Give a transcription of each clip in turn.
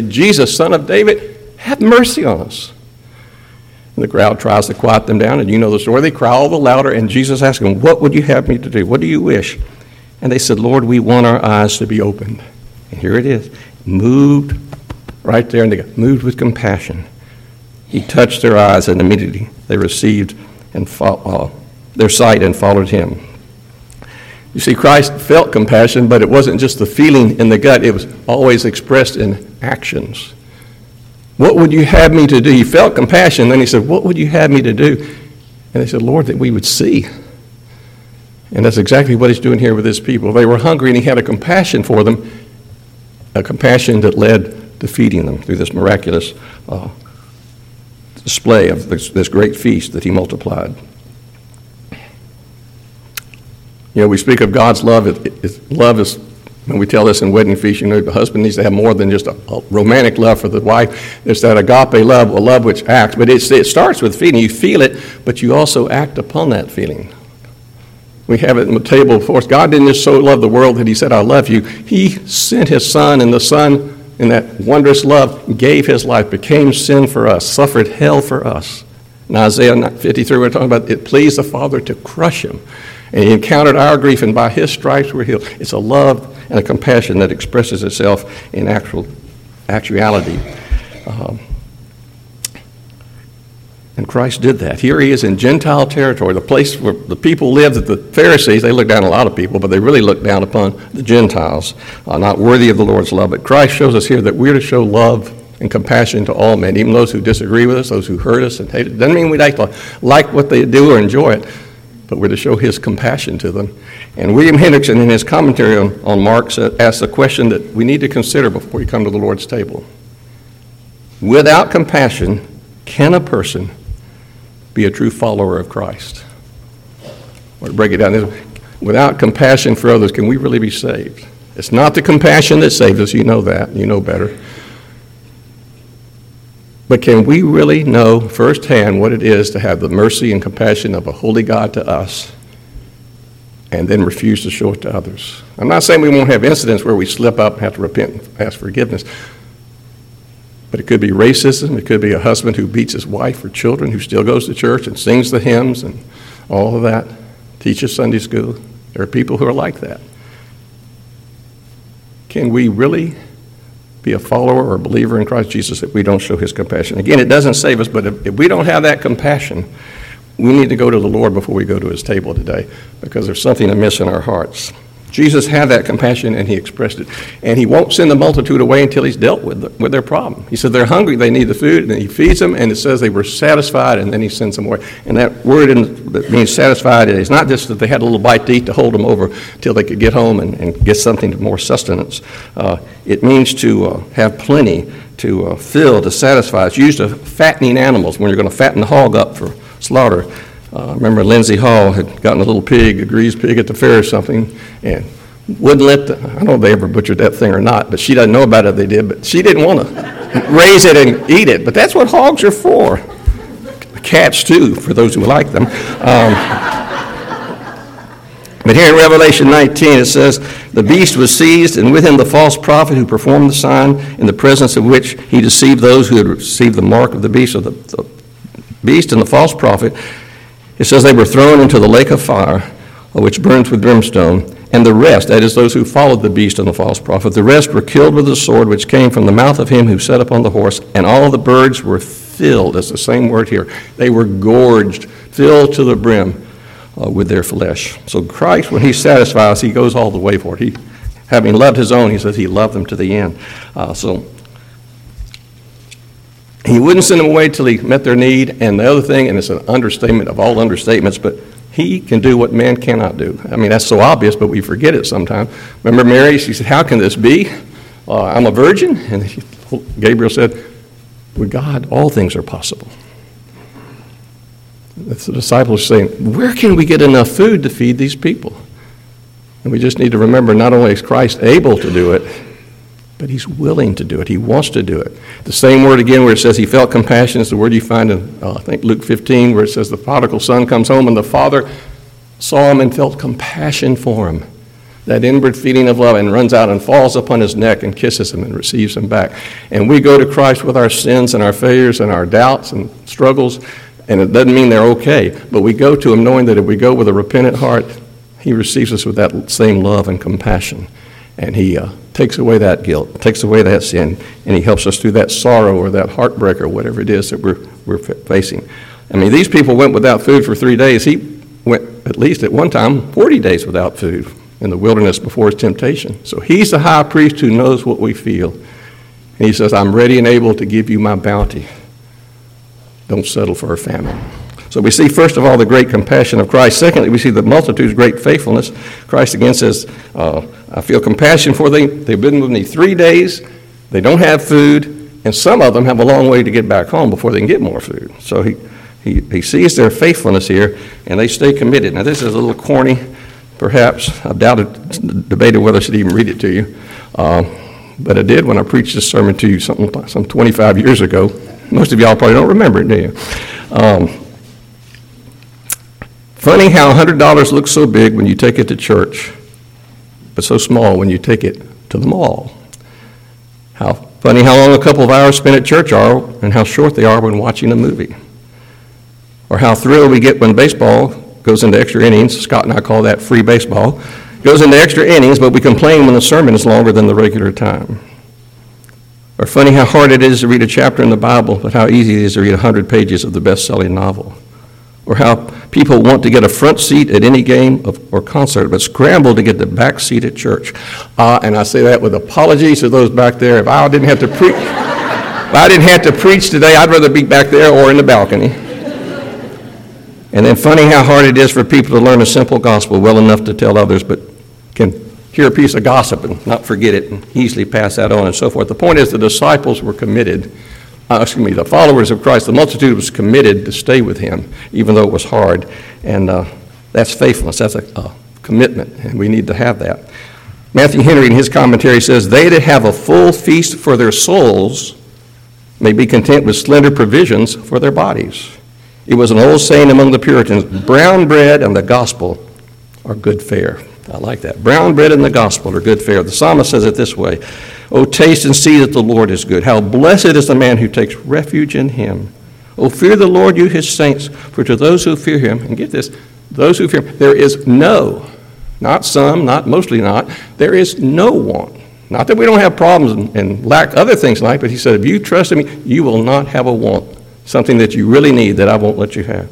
Jesus, son of David, have mercy on us. And the crowd tries to quiet them down, and you know the story. They cry all the louder, and Jesus asks them, What would you have me to do? What do you wish? And they said, Lord, we want our eyes to be opened. And here it is moved right there, and they got moved with compassion. He touched their eyes, and immediately they received and uh, their sight and followed him. You see, Christ felt compassion, but it wasn't just the feeling in the gut, it was always expressed in actions. What would you have me to do? He felt compassion. Then he said, What would you have me to do? And they said, Lord, that we would see. And that's exactly what he's doing here with his people. They were hungry, and he had a compassion for them, a compassion that led to feeding them through this miraculous uh, display of this, this great feast that he multiplied. You know, we speak of God's love. It, it, love is when we tell this in wedding feast, you know, the husband needs to have more than just a, a romantic love for the wife. There's that agape love, a love which acts. But it starts with feeling. You feel it, but you also act upon that feeling. We have it in the table before us. God didn't just so love the world that He said, I love you. He sent His Son, and the Son, in that wondrous love, gave His life, became sin for us, suffered hell for us. In Isaiah 53, we're talking about it pleased the Father to crush Him. And He encountered our grief, and by His stripes we're healed. It's a love and a compassion that expresses itself in actual actuality. Um, and Christ did that. Here he is in Gentile territory, the place where the people lived, that the Pharisees, they looked down on a lot of people, but they really looked down upon the Gentiles, uh, not worthy of the Lord's love. But Christ shows us here that we're to show love and compassion to all men, even those who disagree with us, those who hurt us and hate us. Doesn't mean we like, like what they do or enjoy it, but we're to show his compassion to them. And William Hendriksen, in his commentary on, on Mark, asks a question that we need to consider before we come to the Lord's table. Without compassion, can a person be a true follower of Christ? Or to break it down, without compassion for others, can we really be saved? It's not the compassion that saves us, you know that, you know better. But can we really know firsthand what it is to have the mercy and compassion of a holy God to us and then refuse to show it to others? I'm not saying we won't have incidents where we slip up and have to repent and ask forgiveness. But it could be racism. It could be a husband who beats his wife or children who still goes to church and sings the hymns and all of that, teaches Sunday school. There are people who are like that. Can we really be a follower or a believer in Christ Jesus if we don't show his compassion. Again, it doesn't save us, but if, if, we don't have that compassion, we need to go to the Lord before we go to his table today because there's something amiss in our hearts. Jesus had that compassion and he expressed it. And he won't send the multitude away until he's dealt with, the, with their problem. He said they're hungry, they need the food, and he feeds them, and it says they were satisfied, and then he sends them away. And that word in, that means satisfied is not just that they had a little bite to eat to hold them over till they could get home and, and get something more sustenance. Uh, it means to uh, have plenty, to uh, fill, to satisfy. It's used of fattening animals when you're going to fatten the hog up for slaughter. Uh, remember, Lindsay Hall had gotten a little pig, a greased pig at the fair or something, and wouldn't let the, I don't know if they ever butchered that thing or not, but she doesn't know about it, they did, but she didn't want to raise it and eat it. But that's what hogs are for. Cats, too, for those who like them. Um, but here in Revelation 19, it says, The beast was seized, and with him the false prophet who performed the sign, in the presence of which he deceived those who had received the mark of the beast. So the, the beast and the false prophet it says they were thrown into the lake of fire, which burns with brimstone. And the rest, that is, those who followed the beast and the false prophet, the rest were killed with the sword which came from the mouth of him who sat upon the horse, and all the birds were filled. That's the same word here. They were gorged, filled to the brim uh, with their flesh. So Christ, when he satisfies, he goes all the way for it. He, having loved his own, he says he loved them to the end. Uh, so he wouldn't send them away till he met their need. And the other thing, and it's an understatement of all understatements, but he can do what man cannot do. I mean, that's so obvious, but we forget it sometimes. Remember Mary? She said, How can this be? Uh, I'm a virgin. And Gabriel said, With God, all things are possible. The disciples are saying, Where can we get enough food to feed these people? And we just need to remember not only is Christ able to do it, but he's willing to do it. He wants to do it. The same word again where it says he felt compassion is the word you find in, uh, I think, Luke 15, where it says the prodigal son comes home and the father saw him and felt compassion for him. that inward feeling of love, and runs out and falls upon his neck and kisses him and receives him back. And we go to Christ with our sins and our failures and our doubts and struggles, and it doesn't mean they're okay, but we go to him knowing that if we go with a repentant heart, he receives us with that same love and compassion. And he uh, takes away that guilt, takes away that sin, and he helps us through that sorrow or that heartbreak or whatever it is that we're, we're facing. I mean, these people went without food for three days. He went, at least at one time, 40 days without food in the wilderness before his temptation. So he's the high priest who knows what we feel. And he says, I'm ready and able to give you my bounty. Don't settle for a famine. So we see, first of all, the great compassion of Christ. Secondly, we see the multitude's great faithfulness. Christ again says, uh, I feel compassion for them. They've been with me three days. They don't have food. And some of them have a long way to get back home before they can get more food. So he, he, he sees their faithfulness here, and they stay committed. Now, this is a little corny, perhaps. I've doubted, debated whether I should even read it to you. Uh, but I did when I preached this sermon to you some, some 25 years ago. Most of y'all probably don't remember it, do you? Um, funny how $100 looks so big when you take it to church, but so small when you take it to the mall. How funny how long a couple of hours spent at church are and how short they are when watching a movie or how thrilled we get when baseball goes into extra innings. Scott and I call that free baseball. Goes into extra innings, but we complain when the sermon is longer than the regular time. Or funny how hard it is to read a chapter in the Bible, but how easy it is to read 100 pages of the best selling novel. Or how people want to get a front seat at any game of, or concert, but scramble to get the back seat at church. Uh, and I say that with apologies to those back there. If I didn't have to preach, if I didn't have to preach today, I'd rather be back there or in the balcony. And then funny how hard it is for people to learn a simple gospel well enough to tell others, but can hear a piece of gossip and not forget it and easily pass that on and so forth. The point is the disciples were committed, uh, excuse me, the followers of Christ, the multitude was committed to stay with him, even though it was hard. And uh, that's faithfulness, that's a, a commitment, and we need to have that. Matthew Henry, in his commentary, says, They that have a full feast for their souls may be content with slender provisions for their bodies. It was an old saying among the Puritans brown bread and the gospel are good fare. I like that. Brown bread and the gospel are good fare. The psalmist says it this way Oh, taste and see that the Lord is good. How blessed is the man who takes refuge in him. Oh, fear the Lord, you his saints, for to those who fear him, and get this, those who fear him, there is no, not some, not mostly not, there is no want. Not that we don't have problems and, lack other things in life, but he said, if you trust in me, you will not have a want something that you really need that I won't let you have.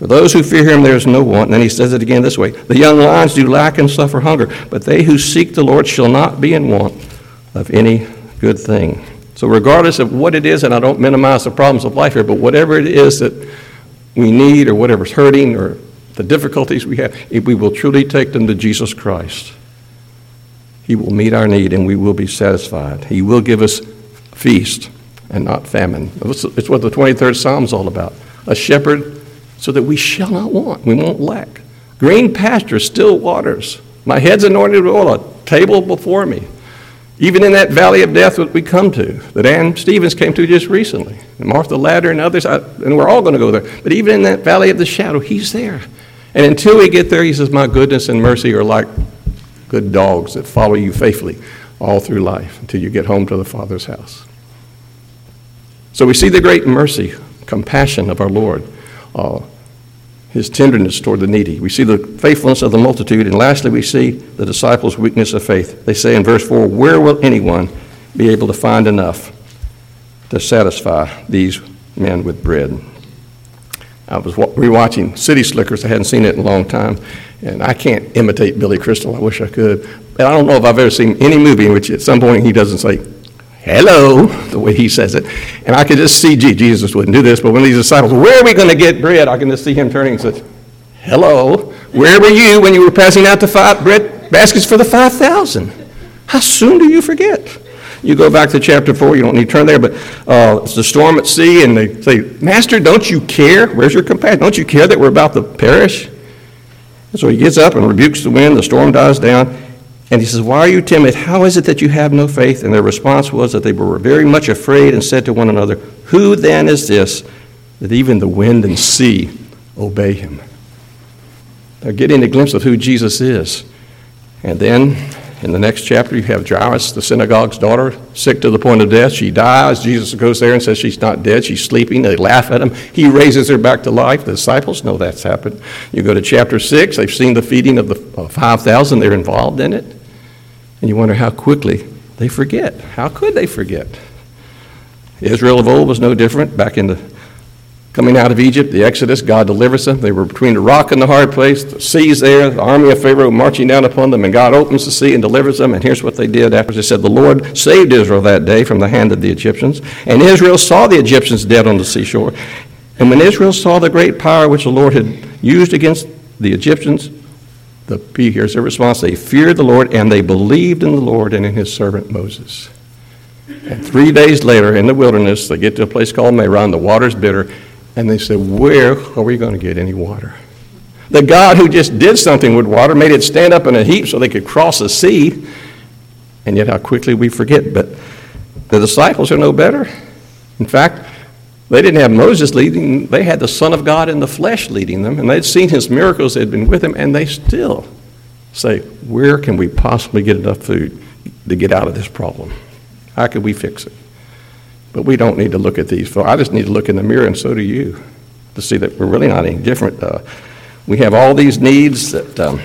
For those who fear him, there is no want. And then he says it again this way The young lions do lack and suffer hunger, but they who seek the Lord shall not be in want of any good thing. So, regardless of what it is, and I don't minimize the problems of life here, but whatever it is that we need or whatever's hurting or the difficulties we have, if we will truly take them to Jesus Christ, He will meet our need and we will be satisfied. He will give us feast and not famine. It's what the 23rd Psalm is all about. A shepherd so that we shall not want, we won't lack. Green pastures, still waters. My head's anointed with oil, a table before me. Even in that valley of death that we come to, that Ann Stevens came to just recently, and Martha Ladder and others, I, and we're all going to go there. But even in that valley of the shadow, He's there. And until we get there, He says, My goodness and mercy are like good dogs that follow you faithfully all through life until you get home to the Father's house. So we see the great mercy, compassion of our Lord, uh, his tenderness toward the needy. We see the faithfulness of the multitude. And lastly, we see the disciples' weakness of faith. They say in verse 4 Where will anyone be able to find enough to satisfy these men with bread? I was rewatching City Slickers. I hadn't seen it in a long time. And I can't imitate Billy Crystal. I wish I could. But I don't know if I've ever seen any movie in which at some point he doesn't say, hello, the way he says it. And I could just see, gee, Jesus wouldn't do this, but when these disciples, where are we going to get bread? I can just see him turning and says, hello, where were you when you were passing out the five bread baskets for the 5,000? How soon do you forget? You go back to chapter 4, you don't need to turn there, but uh, it's the storm at sea, and they say, Master, don't you care? Where's your compassion? Don't you care that we're about to perish? And so he gets up and rebukes the wind, the storm dies down, and he says, Why are you timid? How is it that you have no faith? And their response was that they were very much afraid and said to one another, Who then is this that even the wind and sea obey him? They're getting a glimpse of who Jesus is. And then in the next chapter, you have Jairus, the synagogue's daughter, sick to the point of death. She dies. Jesus goes there and says she's not dead. She's sleeping. They laugh at him. He raises her back to life. The disciples know that's happened. You go to chapter 6, they've seen the feeding of the 5,000. They're involved in it. And you wonder how quickly they forget. How could they forget? Israel of old was no different. Back in the Coming out of Egypt, the Exodus, God delivers them. They were between the rock and the hard place. The sea's there, the army of Pharaoh marching down upon them, and God opens the sea and delivers them. And here's what they did after they said, The Lord saved Israel that day from the hand of the Egyptians. And Israel saw the Egyptians dead on the seashore. And when Israel saw the great power which the Lord had used against the Egyptians, the P here's their response. They feared the Lord and they believed in the Lord and in his servant Moses. And three days later in the wilderness, they get to a place called Marah. The water's bitter. And they said, Where are we going to get any water? The God who just did something with water made it stand up in a heap so they could cross the sea. And yet, how quickly we forget. But the disciples are no better. In fact, they didn't have Moses leading, they had the Son of God in the flesh leading them, and they'd seen his miracles, they'd been with him, and they still say, Where can we possibly get enough food to get out of this problem? How can we fix it? But we don't need to look at these. I just need to look in the mirror, and so do you, to see that we're really not any different. Uh, we have all these needs that, um,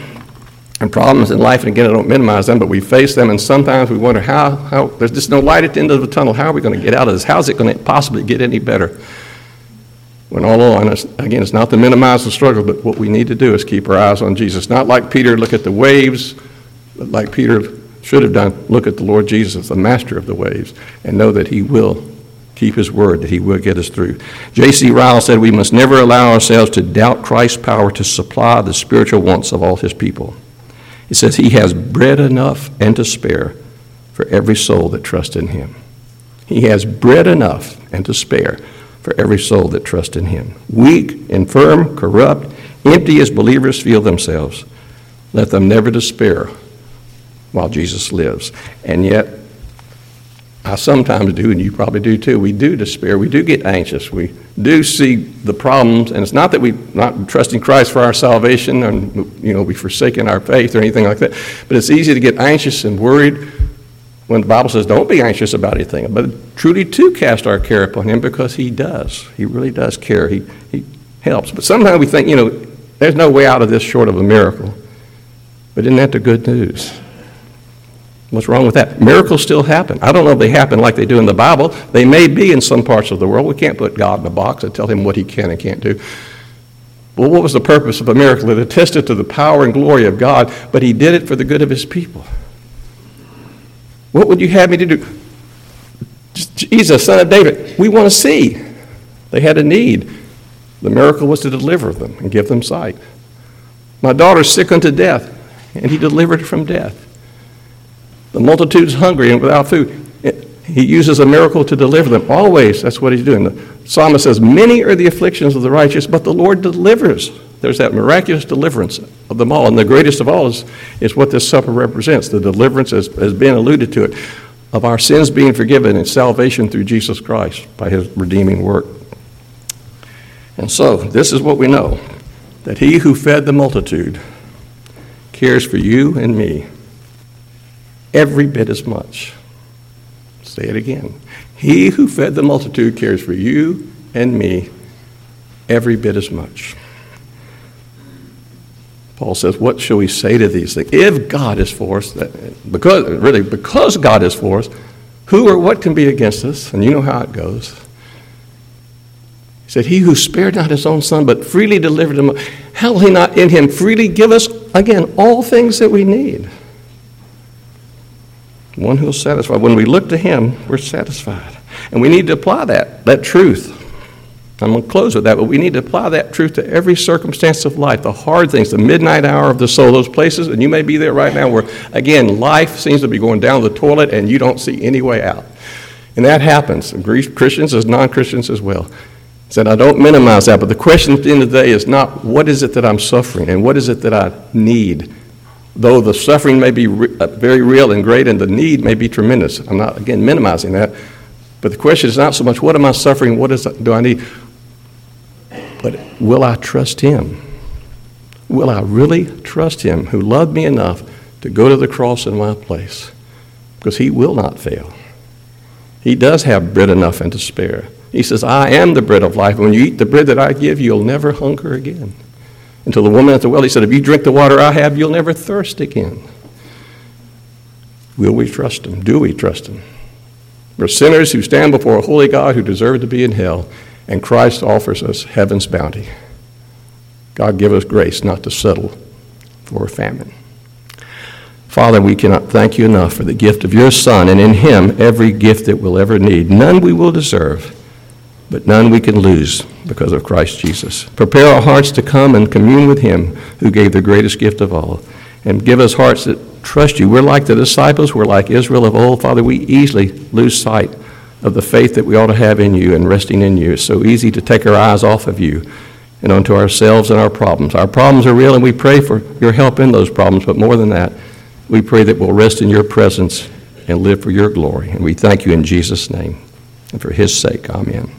and problems in life, and again, I don't minimize them, but we face them, and sometimes we wonder how, how there's just no light at the end of the tunnel. How are we going to get out of this? How is it going to possibly get any better? When all along, again, it's not to minimize the struggle, but what we need to do is keep our eyes on Jesus. Not like Peter, look at the waves, but like Peter should have done, look at the Lord Jesus, the master of the waves, and know that he will keep his word that he will get us through. J.C. Ryle said, We must never allow ourselves to doubt Christ's power to supply the spiritual wants of all his people. It says, He has bread enough and to spare for every soul that trusts in him. He has bread enough and to spare for every soul that trusts in him. Weak, infirm, corrupt, empty as believers feel themselves, let them never despair while Jesus lives. And yet, I sometimes do, and you probably do too. We do despair. We do get anxious. We do see the problems, and it's not that we're not trusting Christ for our salvation and you know we've forsaken our faith or anything like that. But it's easy to get anxious and worried when the Bible says, "Don't be anxious about anything," but truly to cast our care upon Him because He does. He really does care. He He helps. But sometimes we think, you know, there's no way out of this short of a miracle. But isn't that the good news? What's wrong with that? Miracles still happen. I don't know if they happen like they do in the Bible. They may be in some parts of the world. We can't put God in a box and tell him what he can and can't do. Well, what was the purpose of a miracle? It attested to the power and glory of God, but he did it for the good of his people. What would you have me to do? Jesus, son of David, we want to see. They had a need. The miracle was to deliver them and give them sight. My daughter's sick unto death, and he delivered her from death. The multitude's hungry and without food. He uses a miracle to deliver them. Always, that's what he's doing. The psalmist says, Many are the afflictions of the righteous, but the Lord delivers. There's that miraculous deliverance of them all. And the greatest of all is, is what this supper represents the deliverance, as has been alluded to it, of our sins being forgiven and salvation through Jesus Christ by his redeeming work. And so, this is what we know that he who fed the multitude cares for you and me every bit as much. Say it again. He who fed the multitude cares for you and me every bit as much. Paul says, What shall we say to these things? If God is for us, because, really, because God is for us, who or what can be against us? And you know how it goes. He said, He who spared not his own son, but freely delivered him, how will he not in him freely give us, again, all things that we need? One who will satisfy. When we look to him, we're satisfied. And we need to apply that, that truth. I'm going to close with that, but we need to apply that truth to every circumstance of life, the hard things, the midnight hour of the soul, those places, and you may be there right now where, again, life seems to be going down the toilet and you don't see any way out. And that happens, Christians as non Christians as well. Said, I don't minimize that, but the question at the end of the day is not what is it that I'm suffering and what is it that I need though the suffering may be re- uh, very real and great and the need may be tremendous. I'm not, again, minimizing that. But the question is not so much what am I suffering, what is, do I need, but will I trust Him? Will I really trust Him who loved me enough to go to the cross in my place because he will not fail. He does have bread enough and to spare. He says, I am the bread of life. When you eat the bread that I give, you'll never hunger again. Until the woman at the well, he said, If you drink the water I have, you'll never thirst again. Will we trust him? Do we trust him? We're sinners who stand before a holy God who deserve to be in hell, and Christ offers us heaven's bounty. God give us grace not to settle for a famine. Father, we cannot thank you enough for the gift of your Son, and in him every gift that we'll ever need. None we will deserve, but none we can lose because of Christ Jesus. Prepare our hearts to come and commune with him who gave the greatest gift of all, and give us hearts that trust you. We're like the disciples, we're like Israel of old. Father, we easily lose sight of the faith that we ought to have in you and resting in you. It's so easy to take our eyes off of you and onto ourselves and our problems. Our problems are real, and we pray for your help in those problems, but more than that, we pray that we'll rest in your presence and live for your glory. And we thank you in Jesus' name and for his sake. Amen.